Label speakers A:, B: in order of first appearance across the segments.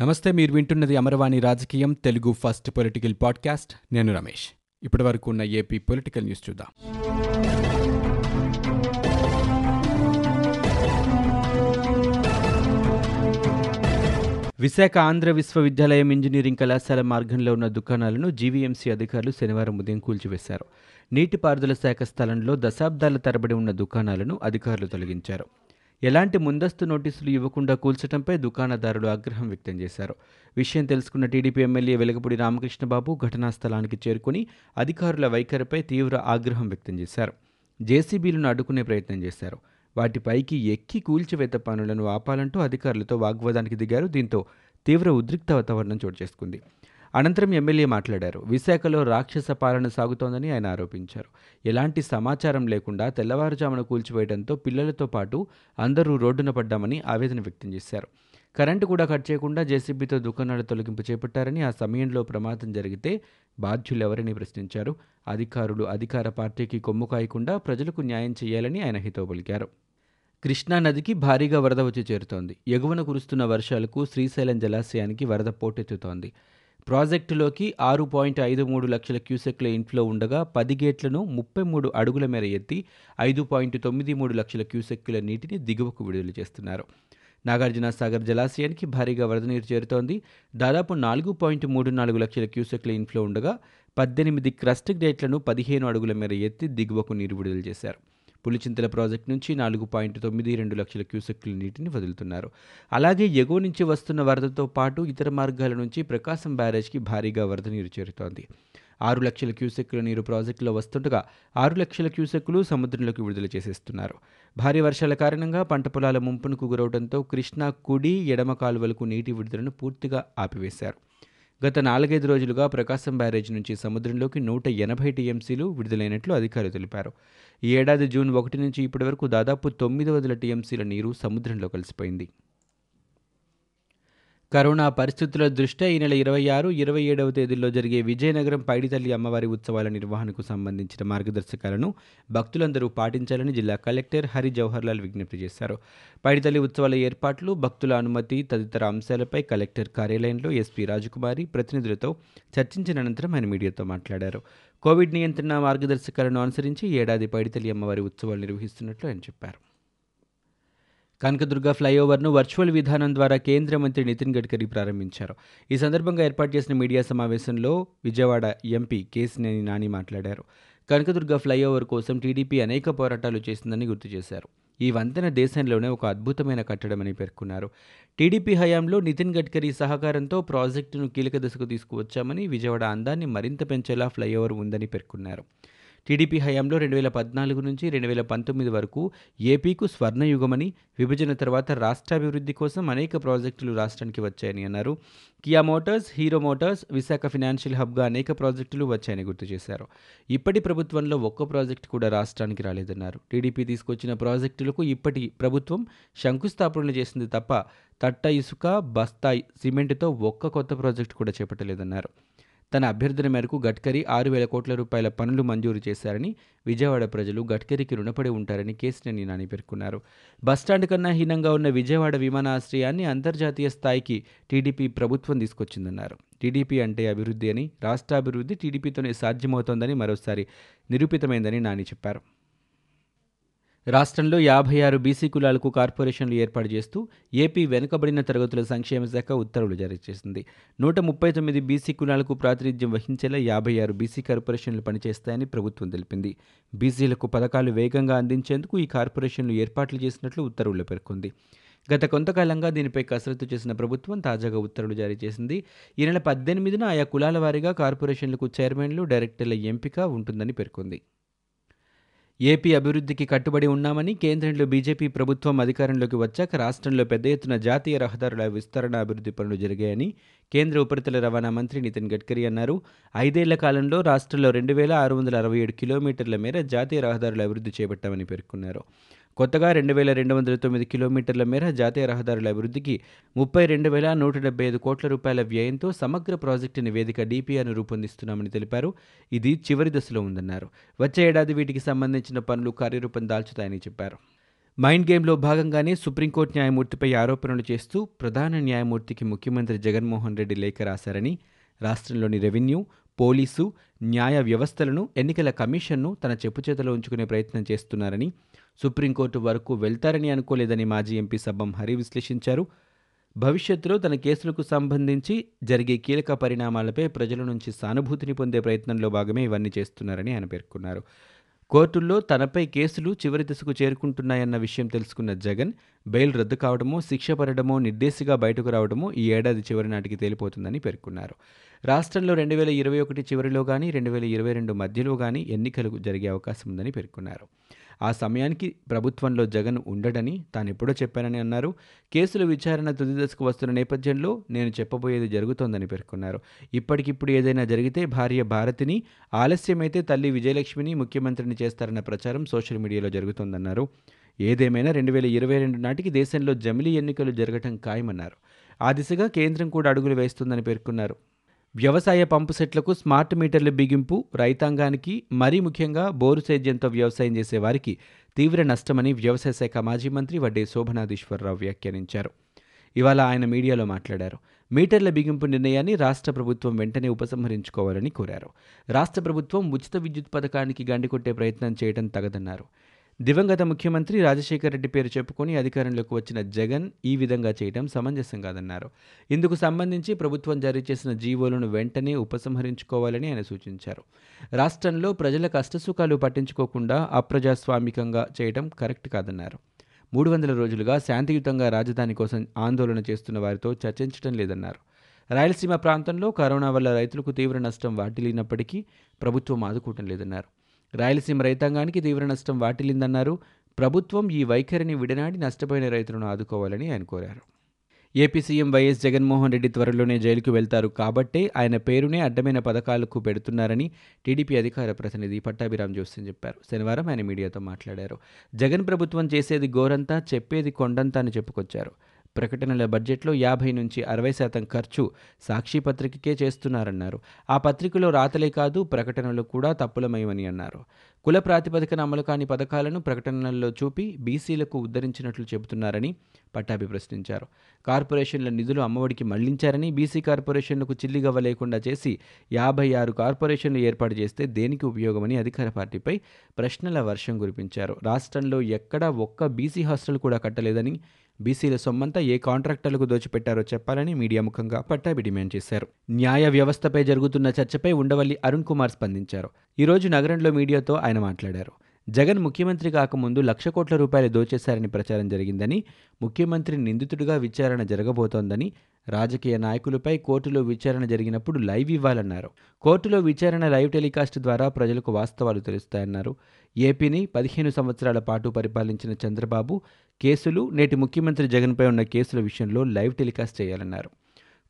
A: నమస్తే మీరు వింటున్నది అమరవాణి రాజకీయం తెలుగు ఫస్ట్ పొలిటికల్ పాడ్కాస్ట్. నేను రమేష్. ఇప్పటి వరకు ఉన్న ఏపీ పొలిటికల్ న్యూస్ చూద్దాం. విశాఖ ఆంధ్ర విశ్వవిద్యాలయం ఇంజనీరింగ్ కళాశాల మార్గంలో ఉన్న దుకాణాలను జీవీఎంసీ అధికారులు శనివారం ఉదయం కూల్చివేశారు. నీటిపారుదల శాఖ స్థలంలో దశాబ్దాల తరబడి ఉన్న దుకాణాలను అధికారులు తొలగించారు. ఎలాంటి ముందస్తు నోటీసులు ఇవ్వకుండా కూల్చడంపై దుకాణదారులు ఆగ్రహం వ్యక్తం చేశారు. విషయం తెలుసుకున్న టీడీపీ ఎమ్మెల్యే వెలగపూడి రామకృష్ణబాబు ఘటనా స్థలానికి చేరుకుని అధికారుల వైఖరిపై తీవ్ర ఆగ్రహం వ్యక్తం చేశారు. జేసీబీలను అడ్డుకునే ప్రయత్నం చేశారు. వాటిపైకి ఎక్కి కూల్చివేత పనులను ఆపాలంటూ అధికారులతో వాగ్వాదానికి దిగారు. దీంతో తీవ్ర ఉద్రిక్త వాతావరణం చోటు చేసుకుంది అనంతరం ఎమ్మెల్యే మాట్లాడారు. విశాఖలో రాక్షస పాలన సాగుతోందని ఆయన ఆరోపించారు. ఎలాంటి సమాచారం లేకుండా తెల్లవారుజామున కూల్చివేయడంతో పిల్లలతో పాటు అందరూ రోడ్డున పడ్డామని ఆవేదన వ్యక్తం చేశారు. కరెంటు కూడా కట్ చేయకుండా జేసీబీతో దుకాణాల తొలగింపు చేపట్టారని ఆ సమయంలో ప్రమాదం జరిగితే బాధ్యులెవరని ప్రశ్నించారు. అధికారులు అధికార పార్టీకి కొమ్ము కాయకుండా ప్రజలకు న్యాయం చేయాలని ఆయన హితవు కృష్ణానదికి కృష్ణా నదికి భారీగా వరద వచ్చి చేరుతోంది. ఎగువన కురుస్తున్న వర్షాలకు శ్రీశైలం జలాశయానికి వరద పోటెత్తుతోంది. ప్రాజెక్టులోకి ఆరు పాయింట్ ఐదు మూడు లక్షల క్యూసెక్ల ఇన్ఫ్లో ఉండగా పది గేట్లను ముప్పై మూడు అడుగుల మేర ఎత్తి ఐదు పాయింట్ తొమ్మిది మూడు లక్షల క్యూసెక్కుల నీటిని దిగువకు విడుదల చేస్తున్నారు. నాగార్జున సాగర్ జలాశయానికి భారీగా వరద నీరు చేరుతోంది. దాదాపు నాలుగు పాయింట్ మూడు నాలుగు లక్షల క్యూసెక్ల ఇన్ఫ్లో ఉండగా పద్దెనిమిది క్రస్ట్ గేట్లను పదిహేను అడుగుల మేర ఎత్తి దిగువకు నీరు విడుదల చేశారు. పులిచింతల ప్రాజెక్టు నుంచి నాలుగు పాయింట్ తొమ్మిది రెండు లక్షల క్యూసెక్కుల నీటిని వదులుతున్నారు. అలాగే ఎగువ నుంచి వస్తున్న వరదతో పాటు ఇతర మార్గాల నుంచి ప్రకాశం బ్యారేజ్కి భారీగా వరద నీరు చేరుతోంది. ఆరు లక్షల క్యూసెక్కుల నీరు ప్రాజెక్టులో వస్తుండగా ఆరు లక్షల క్యూసెక్కులు సముద్రంలోకి విడుదల చేసేస్తున్నారు. భారీ వర్షాల కారణంగా పంట పొలాల ముంపునకు గురవడంతో కృష్ణా కుడి ఎడమ కాలువలకు నీటి విడుదలను పూర్తిగా ఆపివేశారు. గత నాలుగైదు రోజులుగా ప్రకాశం బ్యారేజ్ నుంచి సముద్రంలోకి నూట ఎనభై టీఎంసీలు విడుదలైనట్లు అధికారులు తెలిపారు. ఈ ఏడాది జూన్ ఒకటి నుంచి ఇప్పటి వరకు దాదాపు తొమ్మిది వందల టీఎంసీల నీరు సముద్రంలో కలిసిపోయింది. కరోనా పరిస్థితుల దృష్ట్యా ఈ నెల ఇరవై ఆరు ఇరవై ఏడవ తేదీల్లో జరిగే విజయనగరం పైడితల్లి అమ్మవారి ఉత్సవాల నిర్వహణకు సంబంధించిన మార్గదర్శకాలను భక్తులందరూ పాటించాలని జిల్లా కలెక్టర్ హరి జవహర్లాల్ విజ్ఞప్తి చేశారు. పైడితల్లి ఉత్సవాల ఏర్పాట్లు భక్తుల అనుమతి తదితర అంశాలపై కలెక్టర్ కార్యాలయంలో ఎస్పీ రాజకుమారి ప్రతినిధులతో చర్చించిన అనంతరం ఆయన మీడియాతో మాట్లాడారు. కోవిడ్ నియంత్రణ మార్గదర్శకాలను అనుసరించి ఏడాది పైడితల్లి అమ్మవారి ఉత్సవాలు నిర్వహిస్తున్నట్లు ఆయన చెప్పారు. కనకదుర్గ ఫ్లైఓవర్ను వర్చువల్ విధానం ద్వారా కేంద్ర మంత్రి నితిన్ గడ్కరీ ప్రారంభించారు. ఈ సందర్భంగా ఏర్పాటు చేసిన మీడియా సమావేశంలో విజయవాడ ఎంపీ కేసినేని నాని మాట్లాడారు. కనకదుర్గ ఫ్లైఓవర్ కోసం టీడీపీ అనేక పోరాటాలు చేసిందని గుర్తు చేశారు. ఈ వంతెన దేశంలోనే ఒక అద్భుతమైన కట్టడమని పేర్కొన్నారు. టీడీపీ హయాంలో నితిన్ గడ్కరీ సహకారంతో ప్రాజెక్టును కీలక దశకు తీసుకువచ్చామని విజయవాడ అందాన్ని మరింత పెంచేలా ఫ్లైఓవర్ ఉందని పేర్కొన్నారు. టీడీపీ హయాంలో రెండు వేల పద్నాలుగు నుంచి రెండు వేల పంతొమ్మిది వరకు ఏపీకు స్వర్ణయుగమని విభజన తర్వాత రాష్ట్రాభివృద్ధి కోసం అనేక ప్రాజెక్టులు రాష్ట్రానికి వచ్చాయని అన్నారు. Kia Motors Hero Motors Visakha financial హబ్గా అనేక ప్రాజెక్టులు వచ్చాయని గుర్తు చేశారు. ఇప్పటి ప్రభుత్వంలో ఒక్క ప్రాజెక్టు కూడా రాష్ట్రానికి రాలేదన్నారు. టీడీపీ తీసుకొచ్చిన ప్రాజెక్టులకు ఇప్పటి ప్రభుత్వం శంకుస్థాపనలు చేసింది తప్ప తట్ట ఇసుక బస్తా సిమెంట్తో ఒక్క కొత్త ప్రాజెక్టు కూడా చేపట్టలేదన్నారు. తన అభ్యర్థన మేరకు గడ్కరీ ఆరు వేల కోట్ల రూపాయల పనులు మంజూరు చేశారని విజయవాడ ప్రజలు గడ్కరీకి రుణపడి ఉంటారని కేసినేని నాని పేర్కొన్నారు. బస్టాండ్ కన్నా హీనంగా ఉన్న విజయవాడ విమానాశ్రయాన్ని అంతర్జాతీయ స్థాయికి టీడీపీ ప్రభుత్వం తీసుకొచ్చిందన్నారు. టీడీపీ అంటే అభివృద్ధి అని రాష్ట్రాభివృద్ధి టీడీపీతోనే సాధ్యమవుతోందని మరోసారి నిరూపితమైందని నాని చెప్పారు. రాష్ట్రంలో యాభై ఆరు బీసీ కులాలకు కార్పొరేషన్లు ఏర్పాటు చేస్తూ ఏపీ వెనుకబడిన తరగతుల సంక్షేమ శాఖ ఉత్తర్వులు జారీ చేసింది. నూట ముప్పై తొమ్మిది బీసీ కులాలకు ప్రాతినిధ్యం వహించేలా యాభై ఆరు బీసీ కార్పొరేషన్లు పనిచేస్తాయని ప్రభుత్వం తెలిపింది. బీసీలకు పథకాలు వేగంగా అందించేందుకు ఈ కార్పొరేషన్లు ఏర్పాట్లు చేసినట్లు ఉత్తర్వుల్లో పేర్కొంది. గత కొంతకాలంగా దీనిపై కసరత్తు చేసిన ప్రభుత్వం తాజాగా ఉత్తర్వులు జారీ చేసింది. ఈ నెల పద్దెనిమిదిన ఆయా కులాల వారీగా కార్పొరేషన్లకు చైర్మన్లు డైరెక్టర్ల ఎంపిక ఉంటుందని పేర్కొంది. ఏపీ అభివృద్ధికి కట్టుబడి ఉన్నామని కేంద్రంలో బీజేపీ ప్రభుత్వం అధికారంలోకి వచ్చాక రాష్ట్రంలో పెద్ద ఎత్తున జాతీయ రహదారుల విస్తరణ అభివృద్ధి పనులు జరిగాయని కేంద్ర ఉపరితల రవాణా మంత్రి నితిన్ గడ్కరీ అన్నారు. ఐదేళ్ళ కాలంలో రాష్ట్రంలో రెండు వేల ఆరు వందల అరవై ఏడు కిలోమీటర్ల మేర జాతీయ రహదారుల అభివృద్ధి చేపట్టామని పేర్కొన్నారు. కొత్తగా రెండు వేల రెండు వందల తొమ్మిది కిలోమీటర్ల మేర జాతీయ రహదారుల అభివృద్ధికి ముప్పై రెండు వేల నూట డెబ్బై ఐదు కోట్ల రూపాయల వ్యయంతో సమగ్ర ప్రాజెక్టు నివేదిక డిపిఆర్ను రూపొందిస్తున్నామని తెలిపారు. ఇది చివరి దశలో ఉందన్నారు. వచ్చే ఏడాది వీటికి సంబంధించిన పనులు కార్యరూపం దాల్చుతాయని చెప్పారు. మైండ్ గేమ్లో భాగంగానే సుప్రీంకోర్టు న్యాయమూర్తిపై ఆరోపణలు చేస్తూ ప్రధాన న్యాయమూర్తికి ముఖ్యమంత్రి జగన్మోహన్ రెడ్డి లేఖ రాశారని రాష్ట్రంలోని రెవెన్యూ పోలీసు న్యాయ వ్యవస్థలను ఎన్నికల కమిషన్ను తన చెప్పుచేతలో ఉంచుకునే ప్రయత్నం చేస్తున్నారని సుప్రీంకోర్టు వరకు వెళ్తారని అనుకోలేదని మాజీ ఎంపీ సబ్బం హరి విశ్లేషించారు. భవిష్యత్తులో తన కేసులకు సంబంధించి జరిగే కీలక పరిణామాలపై ప్రజల నుంచి సానుభూతిని పొందే ప్రయత్నంలో భాగమే ఇవన్నీ చేస్తున్నారని ఆయన పేర్కొన్నారు. కోర్టుల్లో తనపై కేసులు చివరి దశకు చేరుకుంటున్నాయన్న విషయం తెలుసుకున్న జగన్ బెయిల్ రద్దు కావడమో శిక్ష పడడమో నిర్దేశిగా బయటకు రావడమో ఈ ఏడాది చివరి నాటికి తేలిపోతుందని పేర్కొన్నారు. రాష్ట్రంలో రెండు వేల ఇరవై ఒకటి చివరిలో కానీ రెండు వేల ఇరవై రెండు మధ్యలో కానీ ఎన్నికలు జరిగే అవకాశం ఉందని పేర్కొన్నారు. ఆ సమయానికి ప్రభుత్వంలో జగన్ ఉండడని తానెప్పుడో చెప్పానని అన్నారు. కేసుల విచారణ తుది దశకు వస్తున్న నేపథ్యంలో నేను చెప్పబోయేది జరుగుతోందని పేర్కొన్నారు. ఇప్పటికిప్పుడు ఏదైనా జరిగితే భార్య భారతిని ఆలస్యమైతే తల్లి విజయలక్ష్మిని ముఖ్యమంత్రిని చేస్తారన్న ప్రచారం సోషల్ మీడియాలో జరుగుతోందన్నారు. ఏదేమైనా రెండు వేల ఇరవై రెండు నాటికి దేశంలో జమిలీ ఎన్నికలు జరగటం ఖాయమన్నారు. ఆ దిశగా కేంద్రం కూడా అడుగులు వేస్తుందని పేర్కొన్నారు. వ్యవసాయ పంపు సెట్లకు స్మార్ట్ మీటర్ల బిగింపు రైతాంగానికి మరీ ముఖ్యంగా బోరు సేద్యంతో వ్యవసాయం చేసే వారికి తీవ్ర నష్టమని వ్యవసాయ శాఖ మాజీ మంత్రి వడ్డే శోభనాధీశ్వరరావు వ్యాఖ్యానించారు. ఇవాళ ఆయన మీడియాలో మాట్లాడారు. మీటర్ల బిగింపు నిర్ణయాన్ని రాష్ట్ర ప్రభుత్వం వెంటనే ఉపసంహరించుకోవాలని కోరారు. రాష్ట్ర ప్రభుత్వం ఉచిత విద్యుత్ పథకానికి గండికొట్టే ప్రయత్నం చేయడం తగదన్నారు. దివంగత ముఖ్యమంత్రి రాజశేఖర రెడ్డి పేరు చెప్పుకొని అధికారంలోకి వచ్చిన జగన్ ఈ విధంగా చేయడం సమంజసం కాదన్నారు. ఇందుకు సంబంధించి ప్రభుత్వం జారీ చేసిన జీవోలను వెంటనే ఉపసంహరించుకోవాలని ఆయన సూచించారు. రాష్ట్రంలో ప్రజల కష్టసుఖాలు పట్టించుకోకుండా అప్రజాస్వామికంగా చేయడం కరెక్ట్ కాదన్నారు. మూడు వందల రోజులుగా శాంతియుతంగా రాజధాని కోసం ఆందోళన చేస్తున్న వారితో చర్చించడం లేదన్నారు. రాయలసీమ ప్రాంతంలో కరోనా వల్ల రైతులకు తీవ్ర నష్టం వాటిల్లినప్పటికీ ప్రభుత్వం ఆదుకోవటం లేదన్నారు. రాయలసీమ రైతాంగానికి తీవ్ర నష్టం వాటిల్లిందన్నారు. ప్రభుత్వం ఈ వైఖరిని విడనాడి నష్టపోయిన రైతులను ఆదుకోవాలని ఆయన కోరారు. AP CM YS Jaganmohan Reddy త్వరలోనే జైలుకు వెళ్తారు కాబట్టే ఆయన పేరునే అడ్డమైన పథకాలకు పెడుతున్నారని టీడీపీ అధికార ప్రతినిధి పట్టాభిరామ్ జోస్యం చెప్పారు. శనివారం ఆయన మీడియాతో మాట్లాడారు. జగన్ ప్రభుత్వం చేసేది గోరంతా చెప్పేది కొండంతా అని చెప్పుకొచ్చారు. ప్రకటనల బడ్జెట్లో యాభై నుంచి అరవై శాతం ఖర్చు సాక్షి పత్రికకే చేస్తున్నారన్నారు. ఆ పత్రికలో రాతలే కాదు ప్రకటనలు కూడా తప్పులమయమని అన్నారు. కుల ప్రాతిపదికన అమలు కాని పథకాలను ప్రకటనల్లో చూపి బీసీలకు ఉద్ధరించినట్లు చెబుతున్నారని పట్టాభి ప్రశ్నించారు. కార్పొరేషన్ల నిధులు అమ్మఒడికి మళ్ళించారని బీసీ కార్పొరేషన్లకు చిల్లిగవ్వ లేకుండా చేసి యాభై ఆరు కార్పొరేషన్లు ఏర్పాటు చేస్తే దేనికి ఉపయోగమని అధికార పార్టీపై ప్రశ్నల వర్షం కురిపించారు. రాష్ట్రంలో ఎక్కడా ఒక్క బీసీ హాస్టల్ కూడా కట్టలేదని బీసీల సొమ్మంతా ఏ కాంట్రాక్టర్లకు దోచిపెట్టారో చెప్పాలని మీడియా ముఖంగా పట్టాభి డిమాండ్ చేశారు. న్యాయ వ్యవస్థపై జరుగుతున్న చర్చపై ఉండవల్లి అరుణ్ కుమార్ స్పందించారు. ఈరోజు నగరంలో మీడియాతో ఆయన మాట్లాడారు. జగన్ ముఖ్యమంత్రి కాకముందు లక్ష కోట్ల రూపాయలు దోచేశారని ప్రచారం జరిగిందని ముఖ్యమంత్రి నిందితుడిగా విచారణ జరగబోతోందని రాజకీయ నాయకులపై కోర్టులో విచారణ జరిగినప్పుడు లైవ్ ఇవ్వాలన్నారు. కోర్టులో విచారణ లైవ్ టెలికాస్ట్ ద్వారా ప్రజలకు వాస్తవాలు తెలుస్తాయన్నారు. ఏపీని పదిహేను సంవత్సరాల పాటు పరిపాలించిన చంద్రబాబు కేసులు నేటి ముఖ్యమంత్రి జగన్పై ఉన్న కేసుల విషయంలో లైవ్ టెలికాస్ట్ చేయాలన్నారు.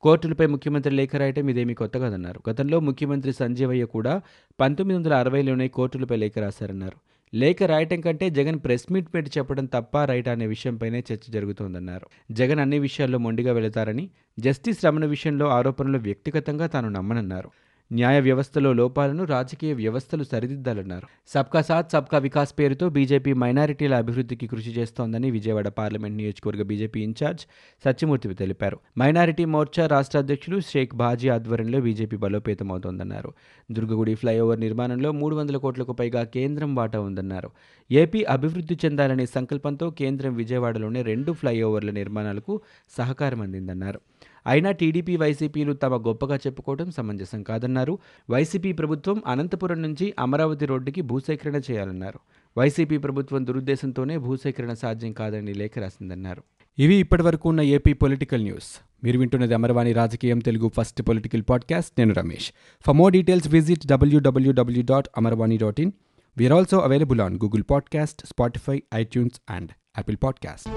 A: కోర్టులపై ముఖ్యమంత్రి లేఖ రాయటం ఇదేమీ కొత్త కాదన్నారు. గతంలో ముఖ్యమంత్రి సంజీవయ్య కూడా పంతొమ్మిది వందల అరవైలోనే కోర్టులపై లేఖ రాశారన్నారు. లేఖ రాయటం కంటే జగన్ ప్రెస్ మీట్ పెట్టి చెప్పడం తప్ప రైట్ అనే విషయంపైనే చర్చ జరుగుతోందన్నారు. జగన్ అన్ని విషయాల్లో మొండిగా వెళతారని జస్టిస్ రమణ విషయంలో ఆరోపణలు వ్యక్తిగతంగా తాను నమ్మనన్నారు. న్యాయ వ్యవస్థలో లోపాలను రాజకీయ వ్యవస్థలు సరిదిద్దాలన్నారు. సబ్కా సాత్ సబ్కా వికాస్ పేరుతో బీజేపీ మైనారిటీల అభివృద్ధికి కృషి చేస్తోందని విజయవాడ పార్లమెంట్ నియోజకవర్గ బీజేపీ ఇన్ఛార్జ్ సత్యమూర్తి తెలిపారు. మైనారిటీ మోర్చా రాష్ట్ర అధ్యక్షులు షేక్ బాజీ ఆధ్వర్యంలో బీజేపీ బలోపేతమవుతోందన్నారు. దుర్గగుడి ఫ్లైఓవర్ నిర్మాణంలో మూడు వందల కోట్లకు పైగా కేంద్రం వాటా ఉందన్నారు. ఏపీ అభివృద్ధి చెందాలనే సంకల్పంతో కేంద్రం విజయవాడలోనే రెండు ఫ్లైఓవర్ల నిర్మాణాలకు సహకారం అందిందన్నారు. అయినా టీడీపీ వైసీపీలు తమ గొప్పగా చెప్పుకోవడం సమంజసం కాదన్నారు. వైసీపీ ప్రభుత్వం అనంతపురం నుంచి అమరావతి రోడ్డుకి భూసేకరణ చేయాలన్నారు. వైసీపీ ప్రభుత్వం దురుద్దేశంతోనే భూసేకరణ సాధ్యం కాదని లేఖ రాసిందన్నారు. ఇవి ఇప్పటివరకు ఉన్న ఏపీ పొలిటికల్ న్యూస్. మీరు వింటున్నది అమరవాణి రాజకీయం తెలుగు ఫస్ట్ పొలిటికల్ పాడ్కాస్ట్. నేను Ramesh. For more details visit WWW dot Amarvani dot in we are also available on Google podcast Spotify iTunes and Apple podcast